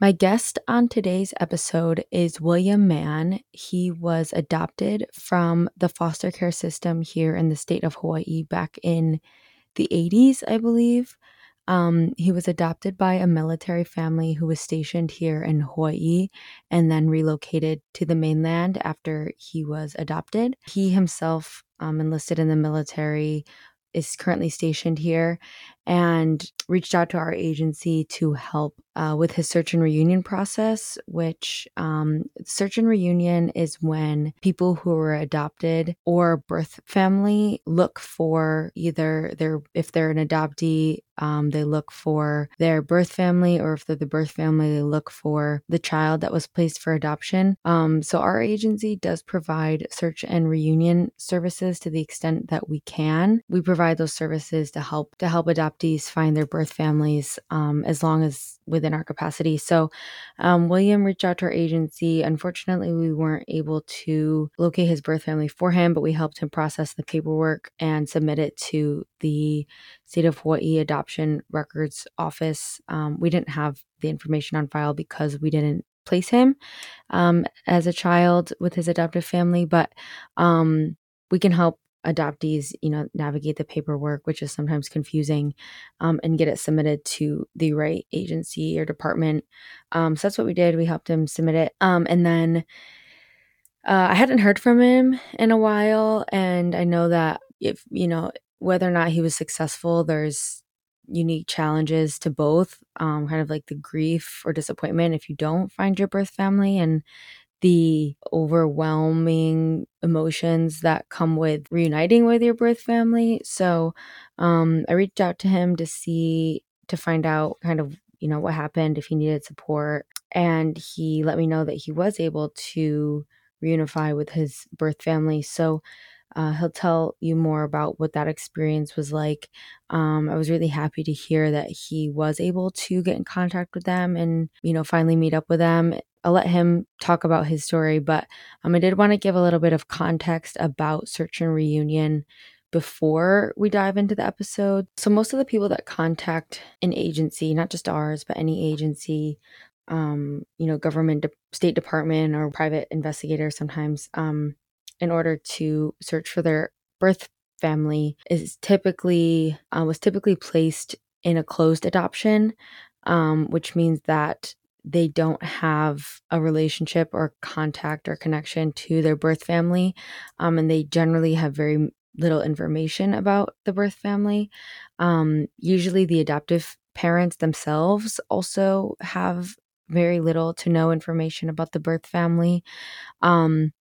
My guest on today's episode is William Mann. He was adopted from the foster care system here in the state of Hawaii back in the 80s, I believe. Um, he was adopted by a military family who was stationed here in Hawaii and then relocated to the mainland after he was adopted. He himself um, enlisted in the military, is currently stationed here, and reached out to our agency to help uh, with his search and reunion process, which um, search and reunion is when people who were adopted or birth family look for either their, if they're an adoptee, um, they look for their birth family, or if they're the birth family, they look for the child that was placed for adoption. Um, so our agency does provide search and reunion services to the extent that we can. We provide those services to help to help adopt adoptees find their birth families um, as long as within our capacity. So, um, William reached out to our agency. Unfortunately, we weren't able to locate his birth family for him, but we helped him process the paperwork and submit it to the State of Hawaii Adoption Records Office. Um, we didn't have the information on file because we didn't place him um, as a child with his adoptive family, but um, we can help adoptees, you know, navigate the paperwork, which is sometimes confusing, um, and get it submitted to the right agency or department. Um, so that's what we did. We helped him submit it. Um, and then uh, I hadn't heard from him in a while. And I know that if, you know, whether or not he was successful, there's unique challenges to both, um, kind of like the grief or disappointment if you don't find your birth family. And the overwhelming emotions that come with reuniting with your birth family. So um, I reached out to him to see, to find out kind of, you know, what happened, if he needed support. And he let me know that he was able to reunify with his birth family. So uh, he'll tell you more about what that experience was like. Um, I was really happy to hear that he was able to get in contact with them and, you know, finally meet up with them. I'll let him talk about his story, but um, I did want to give a little bit of context about Search and Reunion before we dive into the episode. So, most of the people that contact an agency, not just ours, but any agency, um, you know, government, de- state department, or private investigator sometimes, um, in order to search for their birth family is typically uh, was typically placed in a closed adoption um, which means that they don't have a relationship or contact or connection to their birth family um, and they generally have very little information about the birth family. Um, usually the adoptive parents themselves also have very little to no information about the birth family. Um,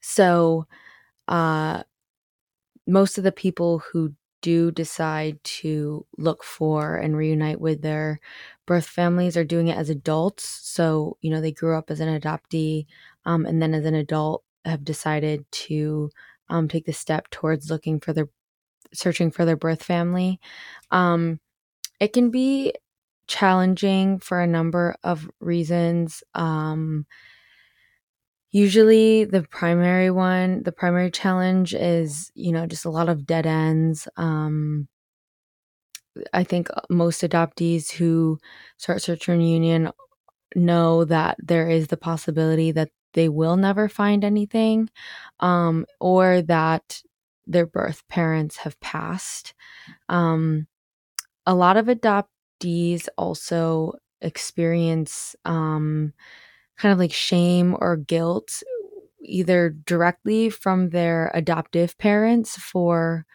so, uh, most of the people who do decide to look for and reunite with their birth families are doing it as adults. So, you know, they grew up as an adoptee um, and then as an adult have decided to um, take the step towards looking for their searching for their birth family. Um, it can be challenging for a number of reasons. Um, Usually, the primary one, the primary challenge is, you know, just a lot of dead ends. Um, I think most adoptees who start search and reunion know that there is the possibility that they will never find anything, um, or that their birth parents have passed. Um, a lot of adoptees also experience um, kind of like shame or guilt, either directly from their adoptive parents for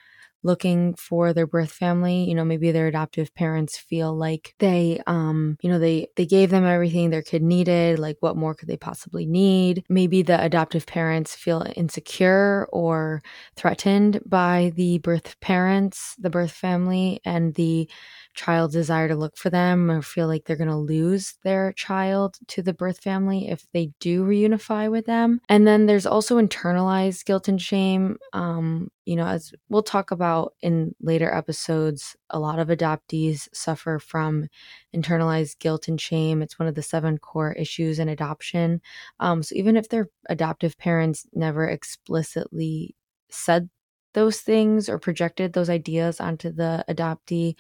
looking for their birth family. You know maybe their adoptive parents feel like they um you know they they gave them everything their kid needed like what more could they possibly need? Maybe the adoptive parents feel insecure or threatened by the birth parents the birth family and the child's desire to look for them or feel like they're going to lose their child to the birth family if they do reunify with them. And then there's also internalized guilt and shame. Um, you know, as we'll talk about in later episodes, a lot of adoptees suffer from internalized guilt and shame. It's one of the seven core issues in adoption. Um, so even if their adoptive parents never explicitly said those things or projected those ideas onto the adoptee,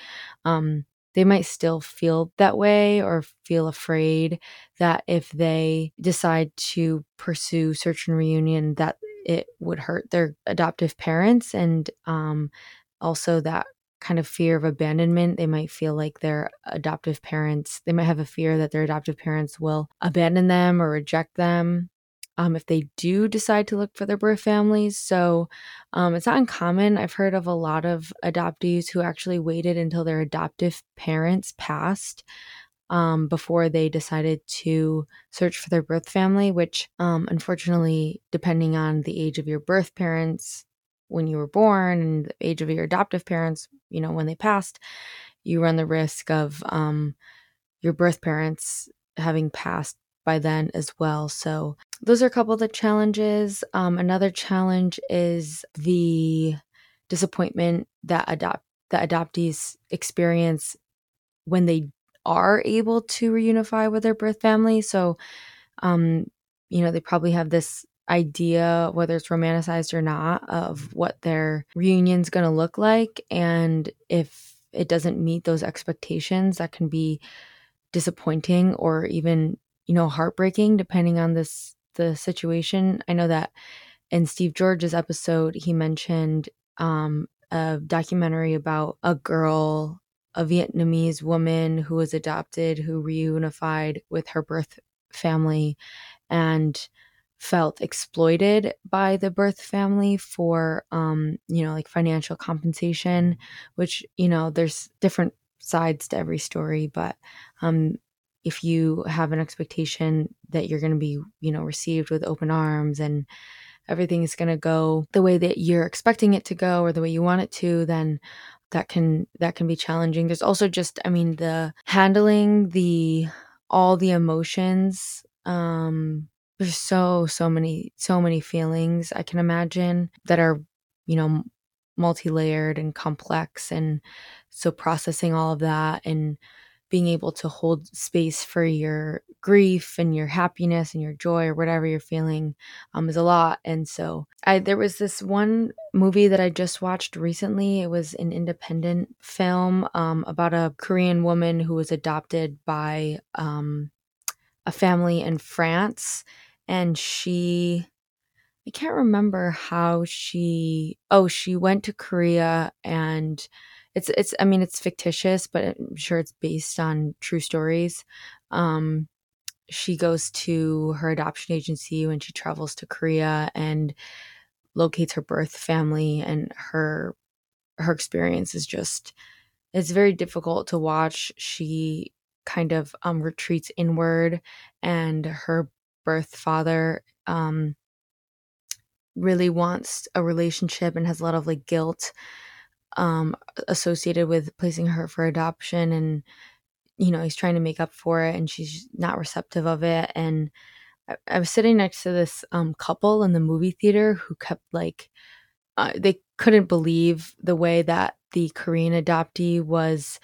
um, they might still feel that way or feel afraid that if they decide to pursue search and reunion that it would hurt their adoptive parents and um, also that kind of fear of abandonment. They might feel like their adoptive parents, they might have a fear that their adoptive parents will abandon them or reject them um, if they do decide to look for their birth families. So um, it's not uncommon. I've heard of a lot of adoptees who actually waited until their adoptive parents passed um, before they decided to search for their birth family, which um, unfortunately, depending on the age of your birth parents, when you were born and the age of your adoptive parents, you know, when they passed, you run the risk of um, your birth parents having passed by then as well. So those are a couple of the challenges. Um, another challenge is the disappointment that adopt that adoptees experience when they are able to reunify with their birth family. So, um, you know, they probably have this idea, whether it's romanticized or not, of what their reunion's going to look like. And if it doesn't meet those expectations, that can be disappointing or even, you know, heartbreaking, depending on this the situation. I know that in Steve George's episode, he mentioned um, a documentary about a girl, a Vietnamese woman who was adopted, who reunified with her birth family, and felt exploited by the birth family for um you know like financial compensation which you know there's different sides to every story but um if you have an expectation that you're going to be you know received with open arms and everything is going to go the way that you're expecting it to go or the way you want it to then that can that can be challenging. There's also just i mean the handling the all the emotions um there's so so many so many feelings i can imagine that are you know multi-layered and complex and so processing all of that and being able to hold space for your grief and your happiness and your joy or whatever you're feeling um, is a lot. And so i there was this one movie that i just watched recently. It was an independent film um, about a korean woman who was adopted by um, a family in france. And she I can't remember how she oh she went to Korea and it's it's I mean it's fictitious but I'm sure it's based on true stories. Um she goes to her adoption agency when she travels to Korea and locates her birth family and her her experience is just it's very difficult to watch. She kind of um retreats inward and her birth father um, really wants a relationship and has a lot of like guilt um, associated with placing her for adoption and you know he's trying to make up for it and she's not receptive of it and I, I was sitting next to this um, couple in the movie theater who kept like uh, they couldn't believe the way that the Korean adoptee was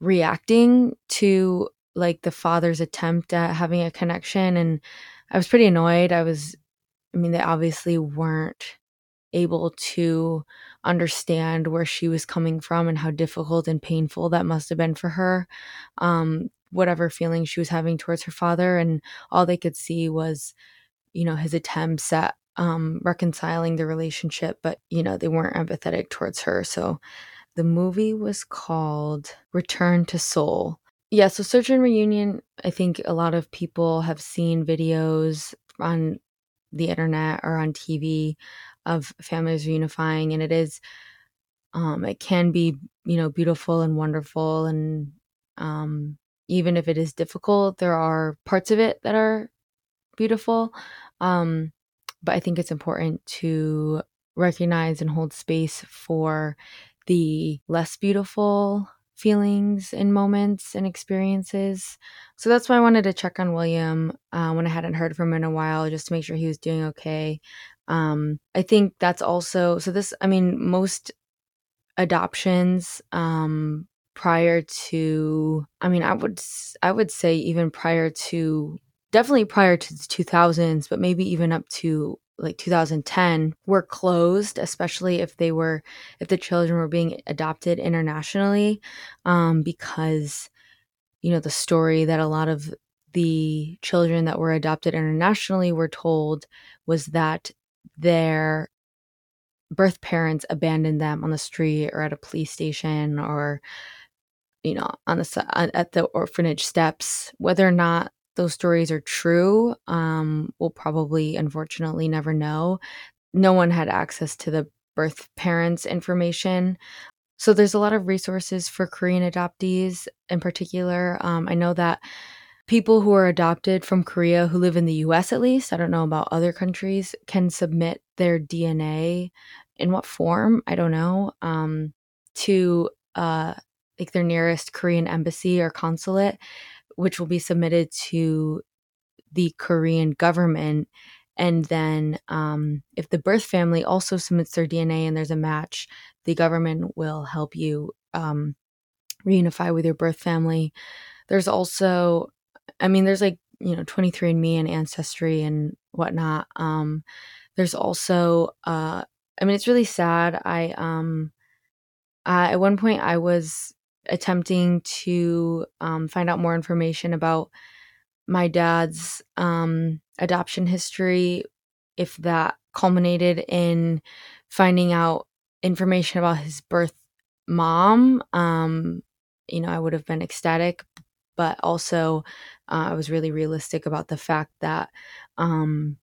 reacting to like the father's attempt at having a connection and I was pretty annoyed. I was I mean they obviously weren't able to understand where she was coming from and how difficult and painful that must have been for her. Um whatever feelings she was having towards her father and all they could see was you know his attempts at um reconciling the relationship but you know they weren't empathetic towards her so the movie was called Return to Seoul yeah, so Search and Reunion, I think a lot of people have seen videos on the internet or on TV of families reunifying, and it is, um, it can be, you know, beautiful and wonderful. And um, even if it is difficult, there are parts of it that are beautiful. Um, but I think it's important to recognize and hold space for the less beautiful feelings and moments and experiences. So that's why I wanted to check on William uh, when I hadn't heard from him in a while, just to make sure he was doing okay. Um, I think that's also so. This, I mean, most adoptions um, prior to, I mean, I would I would say even prior to, definitely prior to the two thousands, but maybe even up to like 2010 were closed especially if they were if the children were being adopted internationally um, because you know the story that a lot of the children that were adopted internationally were told was that their birth parents abandoned them on the street or at a police station or you know on the at the orphanage steps. Whether or not those stories are true um, we'll probably unfortunately never know. No one had access to the birth parents information. So there's a lot of resources for korean adoptees in particular. Um, i know that people who are adopted from korea who live in the us at least i don't know about other countries can submit their dna in what form i don't know um, to uh, like their nearest korean embassy or consulate which will be submitted to the Korean government. And then, um, if the birth family also submits their DNA and there's a match, the government will help you um, reunify with your birth family. There's also, I mean, there's like, you know, 23andMe and Ancestry and whatnot. Um, there's also, uh, I mean, it's really sad. I, um, uh, at one point, I was attempting to um, find out more information about my dad's um, adoption history, if that culminated in finding out information about his birth mom, um, you know, I would have been ecstatic, but also uh, I was really realistic about the fact that um,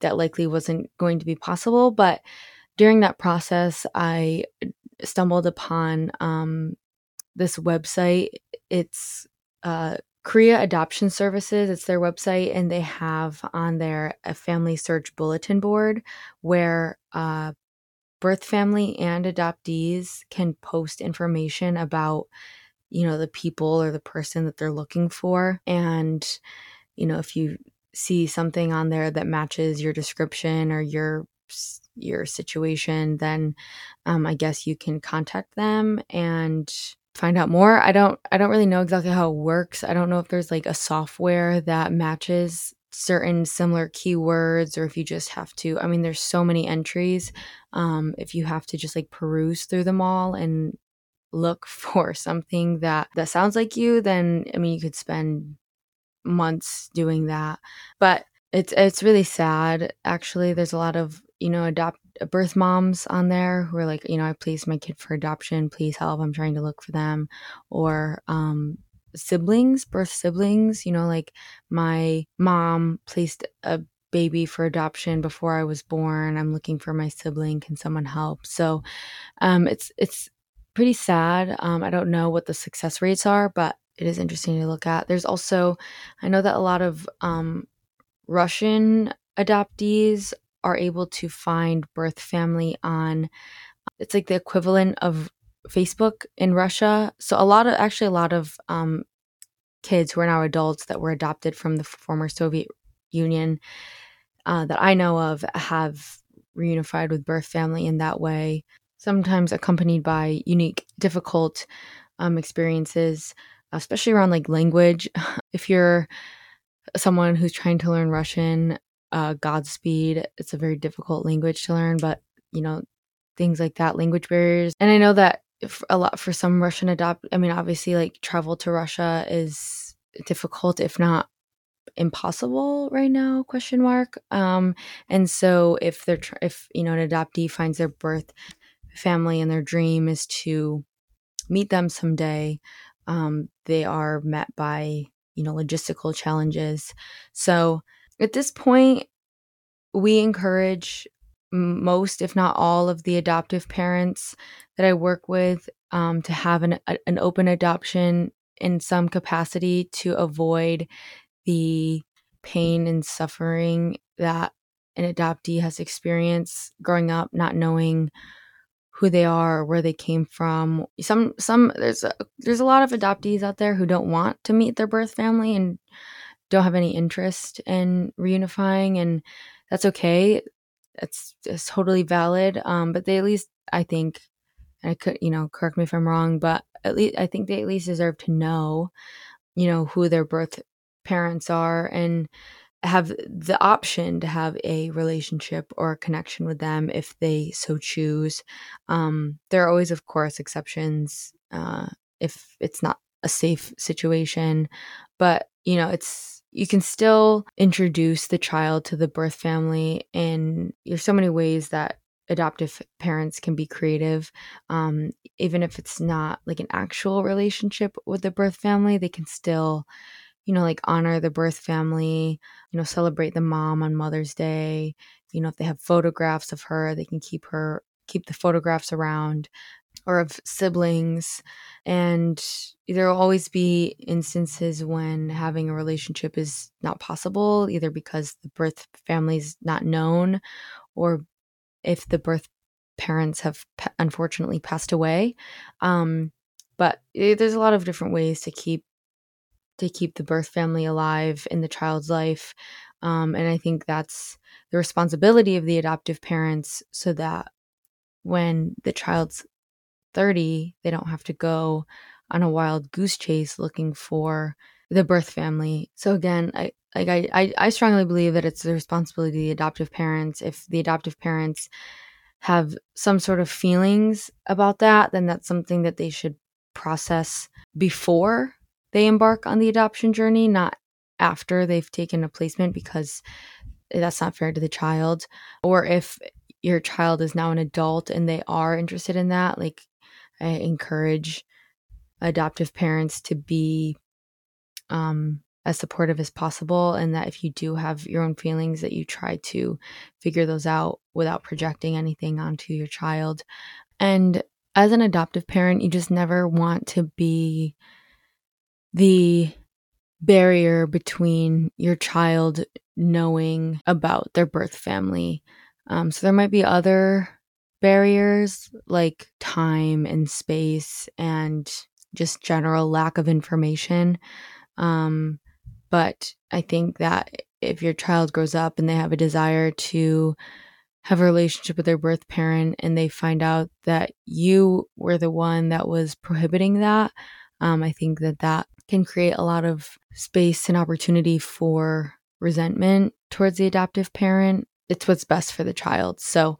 that likely wasn't going to be possible. But during that process, I stumbled upon um, this website. It's uh, Korea Adoption Services. It's their website, and they have on there a family search bulletin board where uh, birth family and adoptees can post information about, you know, the people or the person that they're looking for. And, you know, if you see something on there that matches your description or your your situation, then um, I guess you can contact them and find out more. I don't I don't really know exactly how it works. I don't know if there's like a software that matches certain similar keywords or if you just have to I mean there's so many entries. Um if you have to just like peruse through them all and look for something that that sounds like you, then I mean you could spend months doing that. But it's it's really sad actually. There's a lot of, you know, adopt birth moms on there who are like, you know, I placed my kid for adoption. Please help. I'm trying to look for them. Or um, siblings, birth siblings. You know, like my mom placed a baby for adoption before I was born. I'm looking for my sibling. Can someone help? So um, it's it's pretty sad. Um, I don't know what the success rates are, but it is interesting to look at. There's also, I know that a lot of um, Russian adoptees are able to find birth family on it's like the equivalent of Facebook in Russia. So a lot of actually a lot of um, kids who are now adults that were adopted from the former Soviet Union uh, that I know of have reunified with birth family in that way. Sometimes accompanied by unique, difficult um, experiences, especially around like language. if you're someone who's trying to learn Russian, uh, Godspeed. It's a very difficult language to learn, but you know, things like that, language barriers. And I know that a lot for some Russian adopt, I mean, obviously, like travel to Russia is difficult, if not impossible right now question mark um and so if they're tr- if you know an adoptee finds their birth family and their dream is to meet them someday. Um they are met by you know logistical challenges. So at this point, we encourage most, if not all, of the adoptive parents that I work with um, to have an, a, an open adoption in some capacity to avoid the pain and suffering that an adoptee has experienced growing up, not knowing who they are where they came from. Some some there's a, there's a lot of adoptees out there who don't want to meet their birth family and don't have any interest in reunifying and that's okay. That's, that's totally valid. Um, but they at least i think and i could you know correct me if i'm wrong but at least i think they at least deserve to know you know who their birth parents are. And have the option to have a relationship or a connection with them if they so choose. Um, there are always, of course, exceptions uh, if it's not a safe situation, but you know, it's you can still introduce the child to the birth family, and there's so many ways that adoptive parents can be creative um, even if it's not like an actual relationship with the birth family they can still you know like honor the birth family you know celebrate the mom on mother's day you know if they have photographs of her they can keep her keep the photographs around or of siblings and there will always be instances when having a relationship is not possible either because the birth family is not known or if the birth parents have unfortunately passed away. Um, but there's a lot of different ways to keep to keep the birth family alive in the child's life. Um, and I think that's the responsibility of the adoptive parents so that when the child's 30, they don't have to go on a wild goose chase looking for the birth family. So again, I like I, I, I strongly believe that it's the responsibility of the adoptive parents. If the adoptive parents have some sort of feelings about that, then that's something that they should process before they embark on the adoption journey, not after they've taken a placement, because that's not fair to the child. Or if your child is now an adult and they are interested in that, like I encourage adoptive parents to be um, as supportive as possible and that if you do have your own feelings that you try to figure those out without projecting anything onto your child and as an adoptive parent you just never want to be the barrier between your child knowing about their birth family. Um, so there might be other barriers like time and space and just general lack of information. Um, but I think that if your child grows up and they have a desire to have a relationship with their birth parent and they find out that you were the one that was prohibiting that, um, I think that that can create a lot of space and opportunity for resentment towards the adoptive parent. It's what's best for the child. So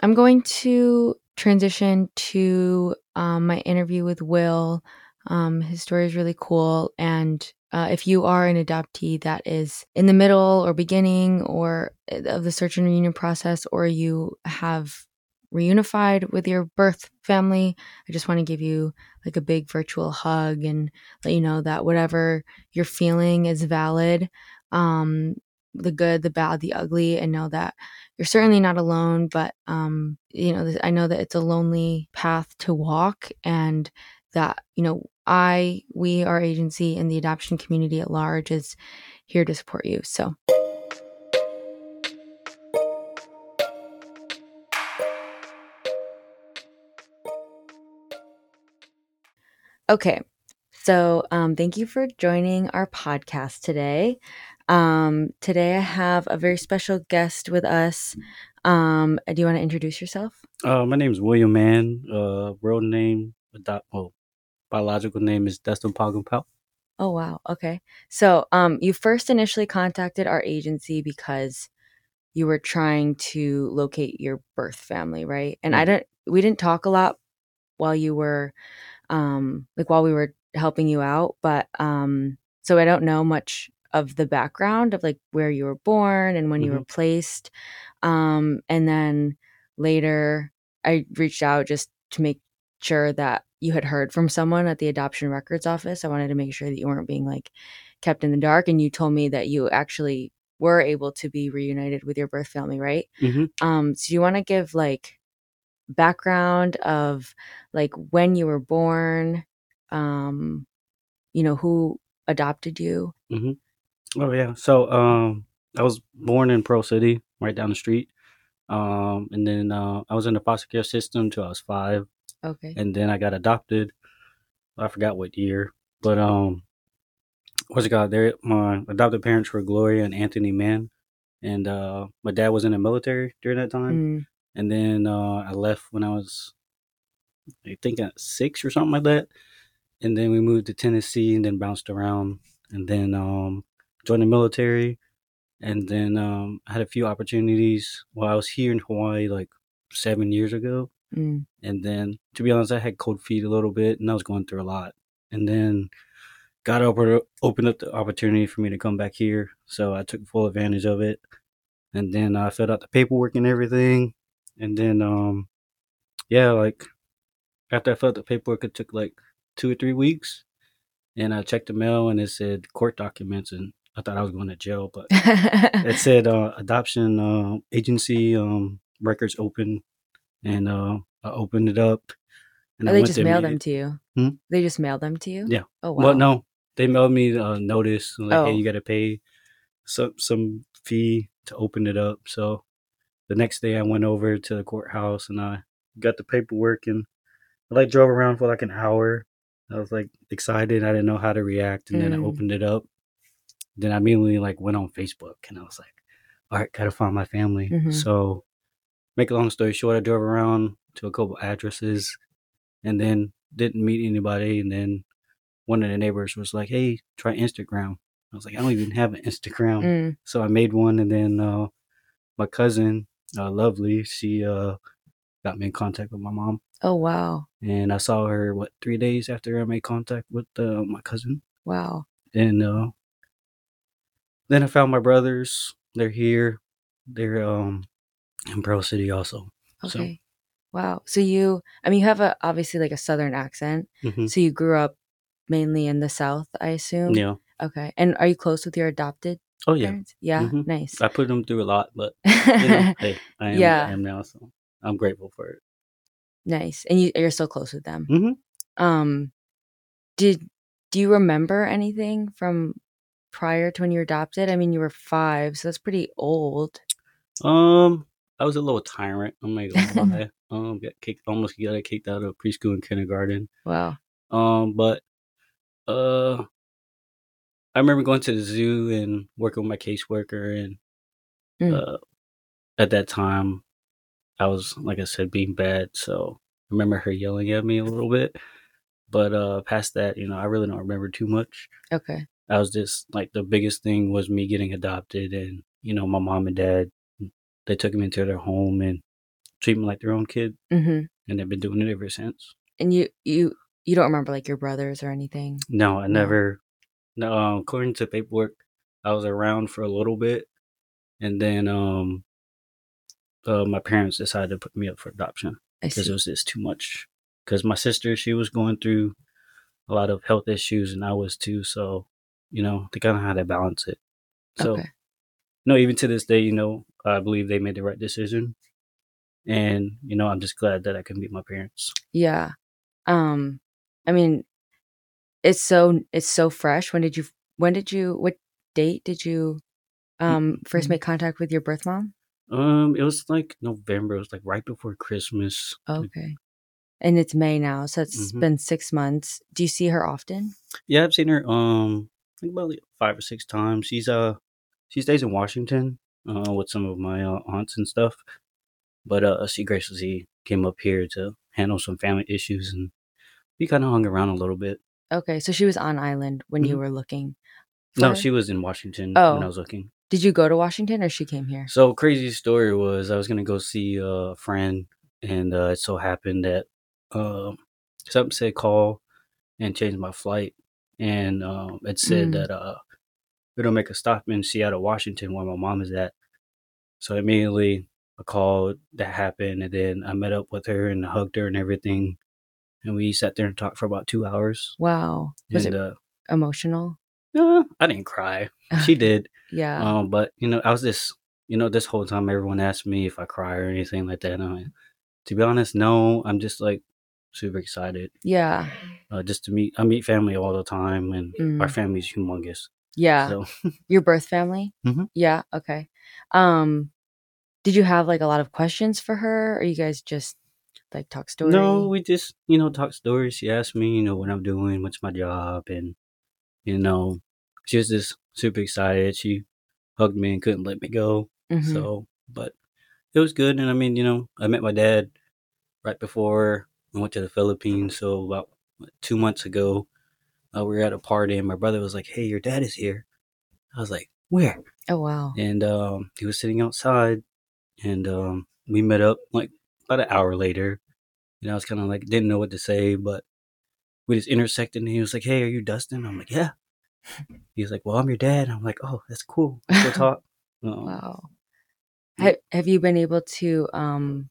I'm going to transition to um, my interview with Will. Um, his story is really cool. And uh, if you are an adoptee that is in the middle or beginning or uh, of the search and reunion process, or you have reunified with your birth family, I just want to give you like a big virtual hug and let you know that whatever you're feeling is valid. Um, the good, the bad, the ugly, and know that you're certainly not alone. But um, you know, I know that it's a lonely path to walk, and that you know I, we, our agency, and the adoption community at large is here to support you. So. Okay, so um, thank you for joining our podcast today. Um, today I have a very special guest with us. Um, do you want to introduce yourself? Uh, my name is William Mann. Uh, real name, adopt, well, biological name is Destin Pagumpel. Oh wow. Okay. So um you first initially contacted our agency because you were trying to locate your birth family, right? And mm-hmm. I don't, we didn't talk a lot while you were um like while we were helping you out, but um so I don't know much of the background of like where you were born and when mm-hmm. you were mm-hmm. placed. Um and then later I reached out just to make sure that you had heard from someone at the adoption records office. I wanted to make sure that you weren't being like kept in the dark. And you told me that you actually were able to be reunited with your birth family, right? Mm-hmm. Um, so you want to give like background of like when you were born, um, you know, who adopted you? Mm-hmm. Oh yeah. So um, I was born in Pearl City, right down the street. Um, and then uh, I was in the foster care system until I was five. Okay. And then I got adopted. I forgot what year, but um, what's it called? There, my adopted parents were Gloria and Anthony Mann, and uh, my dad was in the military during that time. Mm. And then uh, I left when I was, I think, at six or something like that. And then we moved to Tennessee, and then bounced around, and then um, joined the military. and then um, I had a few opportunities while I was here in Hawaii, like seven years ago. Mm. And then, to be honest, I had cold feet a little bit, and I was going through a lot. And then, God opened opened up the opportunity for me to come back here, so I took full advantage of it. And then I filled out the paperwork and everything. And then, um, yeah, like after I filled out the paperwork, it took like two or three weeks. And I checked the mail, and it said court documents, and I thought I was going to jail, but it said uh, adoption uh, agency um, records open, and uh, I opened it up. And oh, they just mailed them to you. Hmm? They just mailed them to you. Yeah. Oh wow. Well, no, they mailed me a notice like, Oh. hey, you got to pay some some fee to open it up. So the next day, I went over to the courthouse and I got the paperwork and I like drove around for like an hour. I was like excited. I didn't know how to react, and then I Mm. opened it up. Then I immediately like went on Facebook and I was like, all right, gotta find my family. Mhm. So make a long story short, I drove around to a couple addresses and then didn't meet anybody. And then one of the neighbors was like, hey, try Instagram. I was like, I don't even have an Instagram. Mm. So I made one. And then uh, my cousin, uh, Lovely, she uh, got me in contact with my mom. Oh wow. And I saw her, what, three days after I made contact with uh, my cousin. Wow. And uh, then I found my brothers. They're here. They're um, in Pearl City also. So- Okay. Wow. So you, I mean, you have a obviously like a southern accent. Mhm. So you grew up mainly in the South, I assume. Yeah. Okay. And are you close with your adopted Oh, yeah. parents? Yeah. Mhm. Nice. I put them through a lot, but you know, hey, I am Yeah. I am now, so I'm grateful for it. nice. And you, you're still close with them. Mhm. Um, did do you remember anything from prior to when you were adopted? I mean, you were five, so that's pretty old. Um, I was a little tyrant. I'm lie. Um, got kicked, almost got kicked out of preschool and kindergarten. Wow. Um, but uh, I remember going to the zoo and working with my caseworker, and Mm. uh, at that time, I was like I said, being bad. So I remember her yelling at me a little bit. But uh, past that, you know, I really don't remember too much. Okay. I was just like the biggest thing was me getting adopted, and you know, my mom and dad, they took me into their home and treat me like their own kid, hmm and they've been doing it ever since. And you you you don't remember like your brothers or anything? No, I No. never. No, um, according to paperwork, I was around for a little bit, and then um, uh, my parents decided to put me up for adoption because it was just too much. Because my sister, she was going through a lot of health issues, and I was too. So, you know, they kind of had to balance it. So, okay. no, even to this day, you know, I believe they made the right decision, and you know, I'm just glad that I can meet my parents. Yeah. Um I mean it's so it's so fresh. When did you when did you what date did you um first Mm-hmm. make contact with your birth mom? Um, it was like November. It was like right before Christmas. Okay. And it's May now, so it's Mhm. been 6 months. Do you see her often? Yeah, I've seen her um I think about like five or six times. She's uh she stays in Washington uh with some of my uh, aunts and stuff. But uh she graciously came up here to handle some family issues and we kind of hung around a little bit. Okay, so she was on island when you Mhm. were looking. No, for- she was in Washington Oh. when I was looking. Did you go to Washington or she came here? So crazy story was I was gonna go see a friend and uh it so happened that um something said call and change my flight and um it said Mm. that uh it'll make a stop in Seattle, Washington where my mom is at. So immediately I called, that happened, and then I met up with her and hugged her and everything. And we sat there and talked for about two hours. Wow. Was and it uh emotional? uh, I didn't cry. She did. Yeah. Um, but you know, I was just you know, this whole time everyone asked me if I cry or anything like that. And like, to be honest, no. I'm just like super excited. yeah. Uh, just to meet I meet family all the time and Mm. our family's humongous. Yeah. So Your birth family? Mhm. Yeah. Okay. Um, did you have like a lot of questions for her, or you guys just like talk story? No, we just, you know, talk stories. She asked me, you know, what I'm doing, what's my job, and you know, she was just super excited. She hugged me and couldn't let me go. Mhm. So, but it was good. And I mean, you know, I met my dad right before I went to the Philippines. So about two months ago, uh, we were at a party, and my brother was like, "Hey, your dad is here." I was like, where? Oh wow. And um, he was sitting outside, and um, we met up like about an hour later. And I was kind of like didn't know what to say, but we just intersected, and he was like, "Hey, are you Dustin?" I'm like, "Yeah." He was like, "Well, I'm your dad." I'm like, "Oh, that's cool. Go talk." Um, Wow. Ha- have you been able to um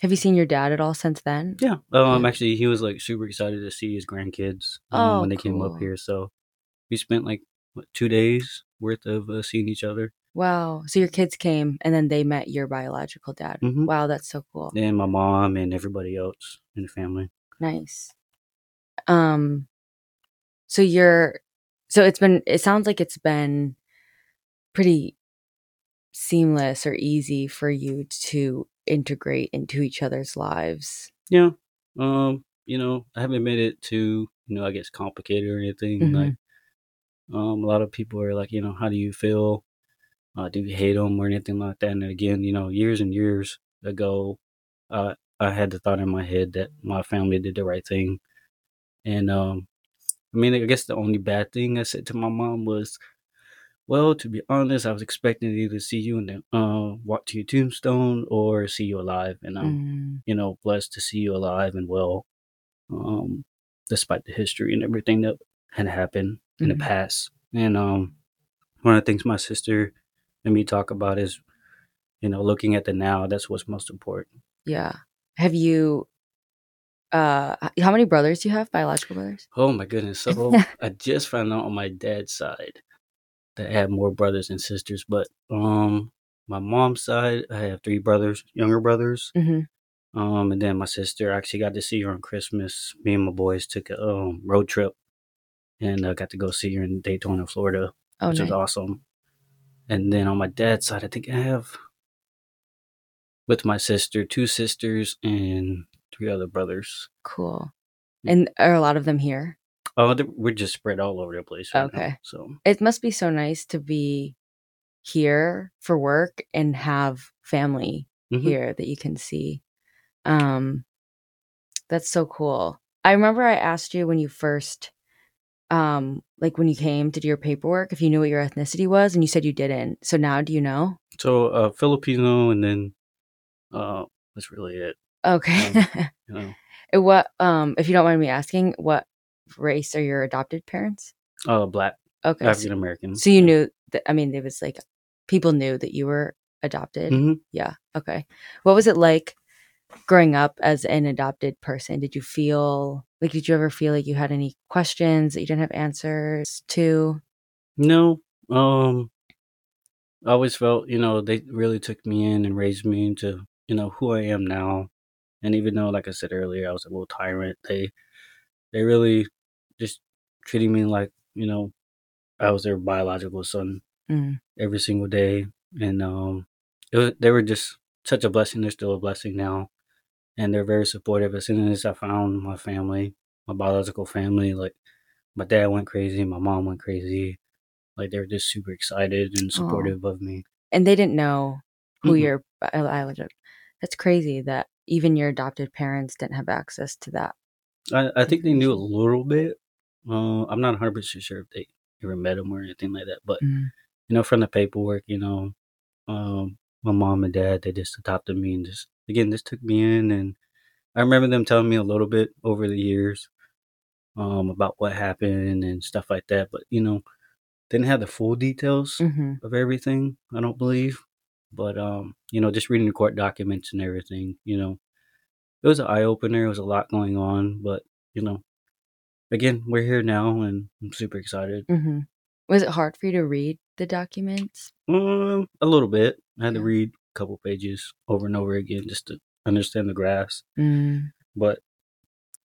have you seen your dad at all since then? Yeah. Um. Actually, he was like super excited to see his grandkids um, Oh, when they came up here. So we spent like what, two days worth of uh, seeing each other. Wow. So your kids came and then they met your biological dad. Mhm. Wow, that's so cool. And my mom and everybody else in the family. Nice. Um so you're so it's been it sounds like it's been pretty seamless or easy for you to integrate into each other's lives. Yeah. Um. You know, I haven't made it too. You know, I guess complicated or anything. Mhm. Like, um, a lot of people are like, you know, how do you feel? Uh, do you hate them or anything like that? And again, you know, years and years ago, uh, I had the thought in my head that my family did the right thing, and um, I mean, I guess the only bad thing I said to my mom was, "Well, to be honest, I was expecting to either see you and then uh, walk to your tombstone or see you alive, and I'm, Mm, you know, blessed to see you alive and well, um, despite the history and everything that had happened in Mhm. the past." And um, one of the things my sister me talk about is, you know, looking at the now. That's what's most important. yeah. Have you uh how many brothers do you have? Biological brothers? Oh my goodness! So I just found out on my dad's side that I have more brothers and sisters, but um, my mom's side I have three brothers, younger brothers. Mhm. Um, and then my sister I actually got to see her on Christmas. Me and my boys took a um, road trip, and I got to go see her in Daytona, Florida, Oh which was awesome. And then on my dad's side, I think I have with my sister two sisters and three other brothers. Cool. And are a lot of them here? Oh, we're just spread all over the place. Right now, Okay. so It must be so nice to be here for work and have family mhm. here that you can see. Um that's so cool. I remember I asked you when you first um like when you came to do your paperwork if you knew what your ethnicity was and you said you didn't. So now do you know? So uh, Filipino, and then uh, that's really it. Okay. You know, And what um if you don't mind me asking, what race are your adopted parents? uh, black Okay. so- African American. So you knew that I mean, it was like people knew that you were adopted. hmm Yeah. Okay. What was it like growing up as an adopted person? Did you feel like did you ever feel like you had any questions that you didn't have answers to? No, um, I always felt you know they really took me in and raised me into you know who I am now. And even though, like I said earlier, I was a little tyrant, they they really just treating me like you know I was their biological son Mm. every single day, and um, it was, they were just such a blessing. They're still a blessing now, and they're very supportive. As soon as I found my family, my biological family, like my dad went crazy, my mom went crazy. Like they were just super excited and supportive of me. And they didn't know who Mm-mm. your biological. That's crazy that even your adopted parents didn't have access to that. I, I think they knew a little bit. Uh, I'm not 100 percent sure if they ever met him or anything like that, but Mm. you know, from the paperwork, you know, um, my mom and dad they just adopted me and just again this took me in, and I remember them telling me a little bit over the years, um, about what happened and stuff like that, but you know, didn't have the full details hmm of everything. I don't believe, but um, you know, just reading the court documents and everything, you know, it was an eye opener. It was a lot going on, but you know, again, we're here now, and I'm super excited. hmm Was it hard for you to read the documents? Um, a little bit. I had to read couple pages over and over again just to understand the graphs. Mm. But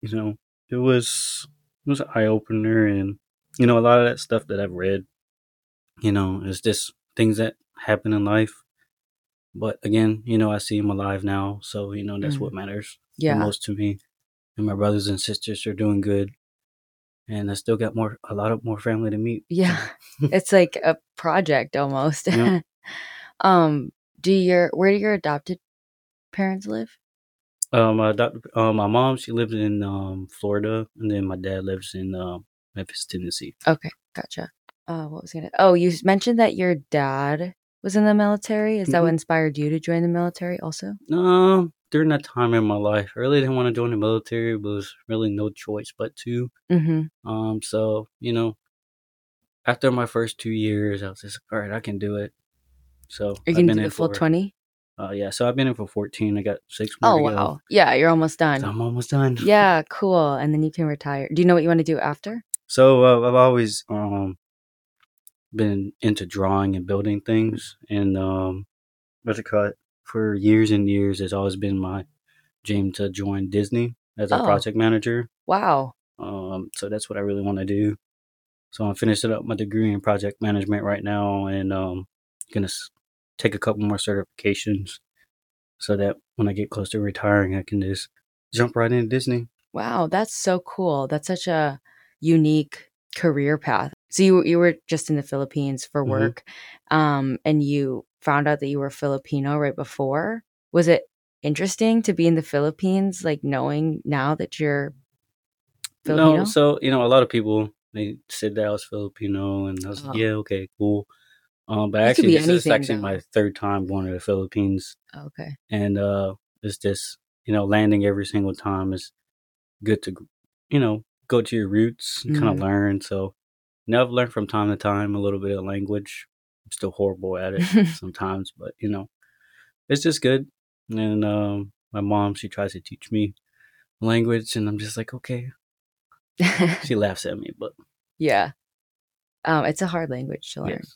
you know, it was it was an eye opener, and you know, a lot of that stuff that I've read, you know, is just things that happen in life. But again, you know, I see him alive now, so you know that's Mm. what matters the Yeah. most to me. And my brothers and sisters are doing good, and I still got more a lot of more family to meet. Yeah. it's like a project almost. Yeah. um, do your where do your adopted parents live? Um, my uh, my mom she lives in um Florida, and then my dad lives in um Memphis, Tennessee. Okay, gotcha. uh, what was gonna? Oh, you mentioned that your dad was in the military. Is that what inspired you to join the military? Also. Um, during that time in my life, I really didn't want to join the military, but it was really no choice but to. Mm-hmm. Um, so you know, after my first two years, I was just all right. I can do it. So Are you I've gonna been do the full twenty? uh yeah. So I've been in for fourteen. I got six more Oh wow! Yeah, you're almost So done. I'm almost done. Yeah, cool. And then you can retire. Do you know what you want to do after? So uh, I've always um been into drawing and building things, and um, what's it called? For years and years, it's always been my dream to join Disney as a Oh. project manager. Wow. Um, so that's what I really want to do. So I'm finishing up my degree in project management right now, and um, gonna take a couple more certifications, so that when I get close to retiring, I can just jump right into Disney. Wow, that's so cool. That's such a unique career path. So you you were just in the Philippines for Mhm. work, um, and you found out that you were Filipino right before. Was it interesting to be in the Philippines, like knowing now that you're Filipino? No, so you know, a lot of people they said that I was Filipino, and I was like, Oh. yeah, okay, cool. Um, but actually, this is actually though. my third time going to the Philippines, okay. and uh, it's just you know, landing every single time is good to you know go to your roots and kind Mhm. of learn. So, you know, I've learned from time to time a little bit of language. I'm still horrible at it sometimes, but you know, it's just good. And um, my mom, she tries to teach me language, and I'm just like, okay. She laughs at me, but yeah. Um, it's a hard language to learn. yes.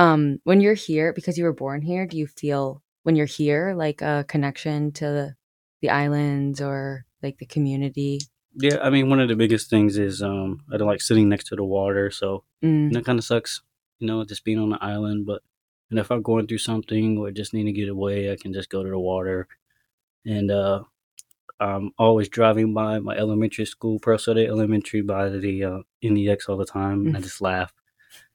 Um, when you're here, because you were born here, do you feel when you're here like a connection to the, the islands or like the community? Yeah, I mean, one of the biggest things is um, I don't like sitting next to the water, so Mm, that kind of sucks, you know, just being on the island. But and if I'm going through something or just need to get away, I can just go to the water. And uh, I'm always driving by my elementary school, Pearl Elementary, by the uh, NEX all the time, and I just laugh.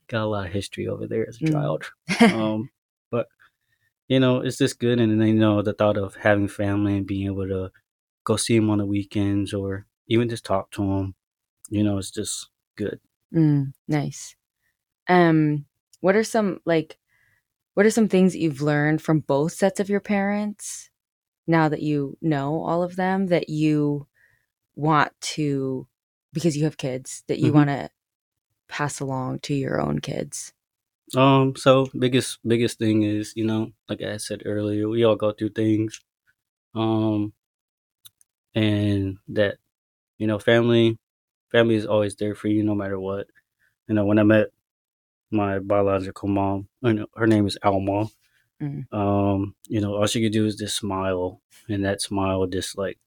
Got a lot of history over there as a Mm. child. um, but you know, it's just good, and then you know the thought of having family and being able to go see them on the weekends or even just talk to them. You know, it's just good. Mm, nice. Um, what are some like what are some things that you've learned from both sets of your parents now that you know all of them that you want to because you have kids that you Mhm. want to pass along to your own kids? Um, so biggest biggest thing is, you know, like I said earlier, we all go through things. Um and that, you know, family family is always there for you no matter what. You know, when I met my biological mom, her name is Alma. Mm. Um, you know, all she could do is just smile and that smile just like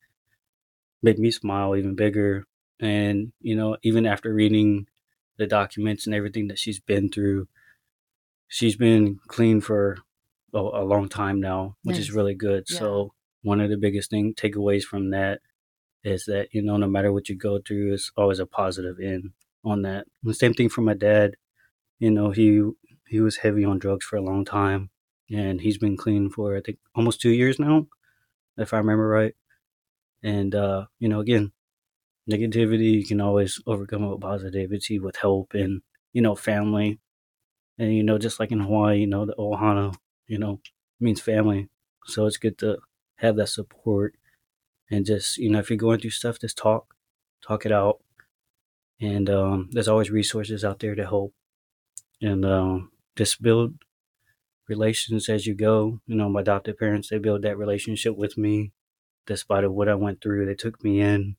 made me smile even bigger. And, you know, even after reading the documents and everything that she's been through, she's been clean for a, a long time now, which is really good. Yeah. So one of the biggest thing takeaways from that is that you know no matter what you go through, it's always a positive end on that. The same thing for my dad. You know he he was heavy on drugs for a long time, and he's been clean for I think almost two years now, if I remember right. And uh, you know again, negativity you can always overcome it with positivity, with help and you know family and you know, just like in Hawaii, you know, the ohana, you know, means family. So it's good to have that support and just, you know, if you're going through stuff, just talk, talk it out. And um, there's always resources out there to help. And um, just build relations as you go. You know, my adopted parents, they built that relationship with me despite of what I went through. They took me in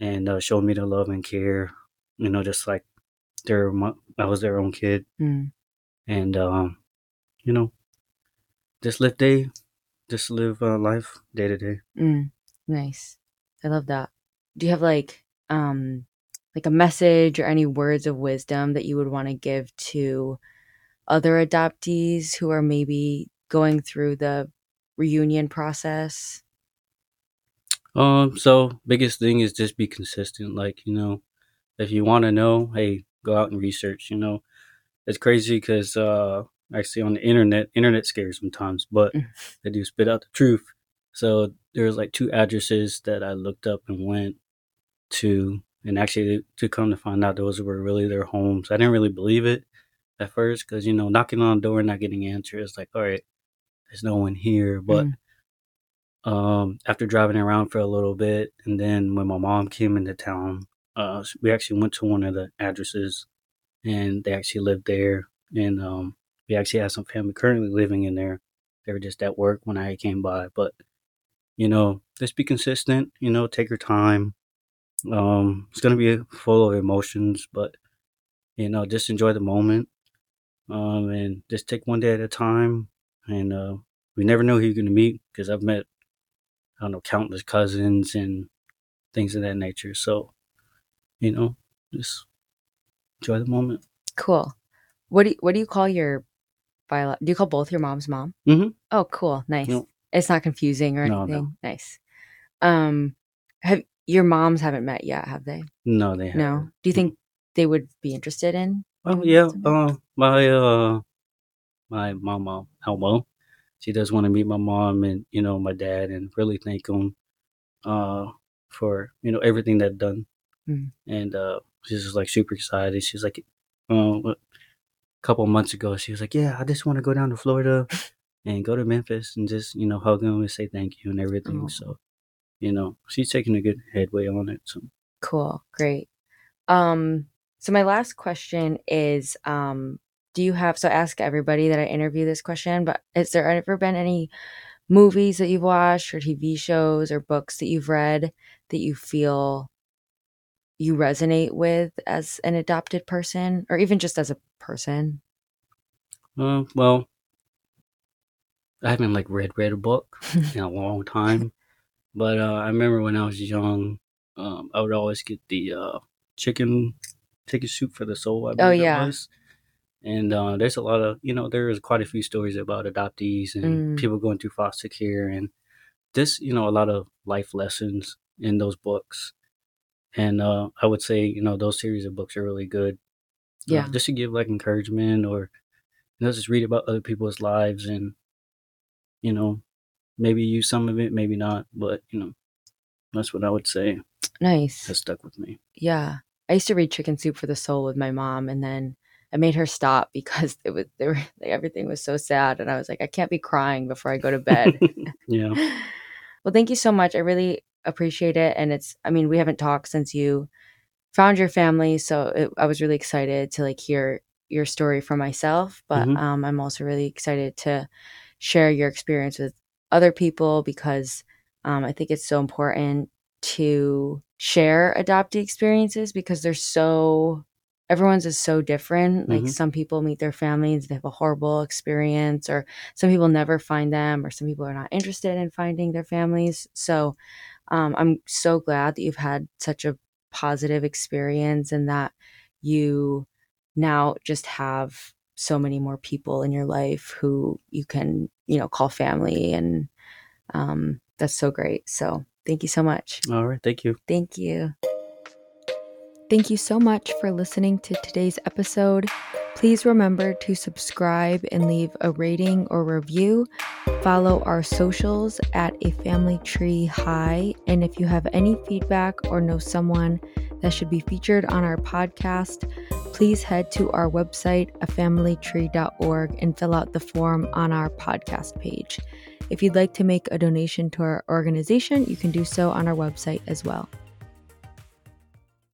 and uh, showed me the love and care, you know, just like they're my, I was their own kid Mm. and um, you know, just live day, just live uh, life day to day. Mm, nice. I love that. Do you have like um like a message or any words of wisdom that you would want to give to other adoptees who are maybe going through the reunion process? Um, so biggest thing is just be consistent. Like you know, if you want to know, hey, go out and research. You know, it's crazy because uh, actually on the internet, internet scares sometimes, but Mm. they do spit out the truth. So there's like two addresses that I looked up and went to, and actually to come to find out those were really their homes. I didn't really believe it at first because you know knocking on the door and not getting answers like all right, there's no one here. But mm. Um, after driving around for a little bit, and then when my mom came into town, uh, we actually went to one of the addresses, and they actually lived there, and um, we actually have some family currently living in there. They were just at work when I came by, but you know, just be consistent. You know, take your time. Um, it's gonna be full of emotions, but you know, just enjoy the moment. Um, and just take one day at a time. And uh, we never know who you're gonna meet because I've met, I don't know, countless cousins and things of that nature. So, you know, just enjoy the moment. Cool. What do you, what do you call your bio? Do you call both your moms mom? Mm-hmm. Oh, cool, nice. It's not confusing or anything. No, no. Nice. Um, have your moms haven't met yet, have they? No, they haven't. No. Do you think they would be interested in? Oh yeah. Uh, my uh, my mama Elmo, she does want to meet my mom and you know my dad and really thank them, uh, for you know everything they've done, mm. and uh, she's just like super excited. She's like, uh, a couple months ago, she was like, "Yeah, I just want to go down to Florida and go to Memphis and just you know hug them and say thank you and everything." Oh. So, you know, she's taking a good headway on it. So cool, great. Um, so my last question is, um, do you have? So I ask everybody that I interview this question, but is there ever been any movies that you've watched or TV shows or books that you've read that you feel you resonate with as an adopted person or even just as a person? Uh, well, I haven't like read read a book in a long time, but uh, I remember when I was young, um, I would always get the uh, chicken chicken soup for the soul. I oh yeah. And uh, there's a lot of you know there's quite a few stories about adoptees and mm. people going through foster care and this you know a lot of life lessons in those books. And uh, I would say you know those series of books are really good. Uh, yeah. just to give like encouragement or you know just read about other people's lives and you know, maybe use some of it, maybe not, but you know, that's what I would say. Nice. Has stuck with me. Yeah. I used to read Chicken Soup for the Soul with my mom and then I made her stop because it was they were like, everything was so sad and I was like I can't be crying before I go to bed. yeah. Well, thank you so much. I really appreciate it and it's I mean, we haven't talked since you found your family, so it, I was really excited to like hear your story for myself, but mm-hmm. um, I'm also really excited to share your experience with other people because um, I think it's so important to share adoptee experiences because they're so everyone's is so different. Like mm-hmm. some people meet their families, they have a horrible experience, or some people never find them, or some people are not interested in finding their families. So um, I'm so glad that you've had such a positive experience and that you now just have so many more people in your life who you can, you know, call family. And um, that's so great. So thank you so much. All right. Thank you. Thank you. Thank you so much for listening to today's episode. Please remember to subscribe and leave a rating or review. Follow our socials at a family tree high. And if you have any feedback or know someone that should be featured on our podcast, please head to our website, afamilytree.org, and fill out the form on our podcast page. If you'd like to make a donation to our organization, you can do so on our website as well.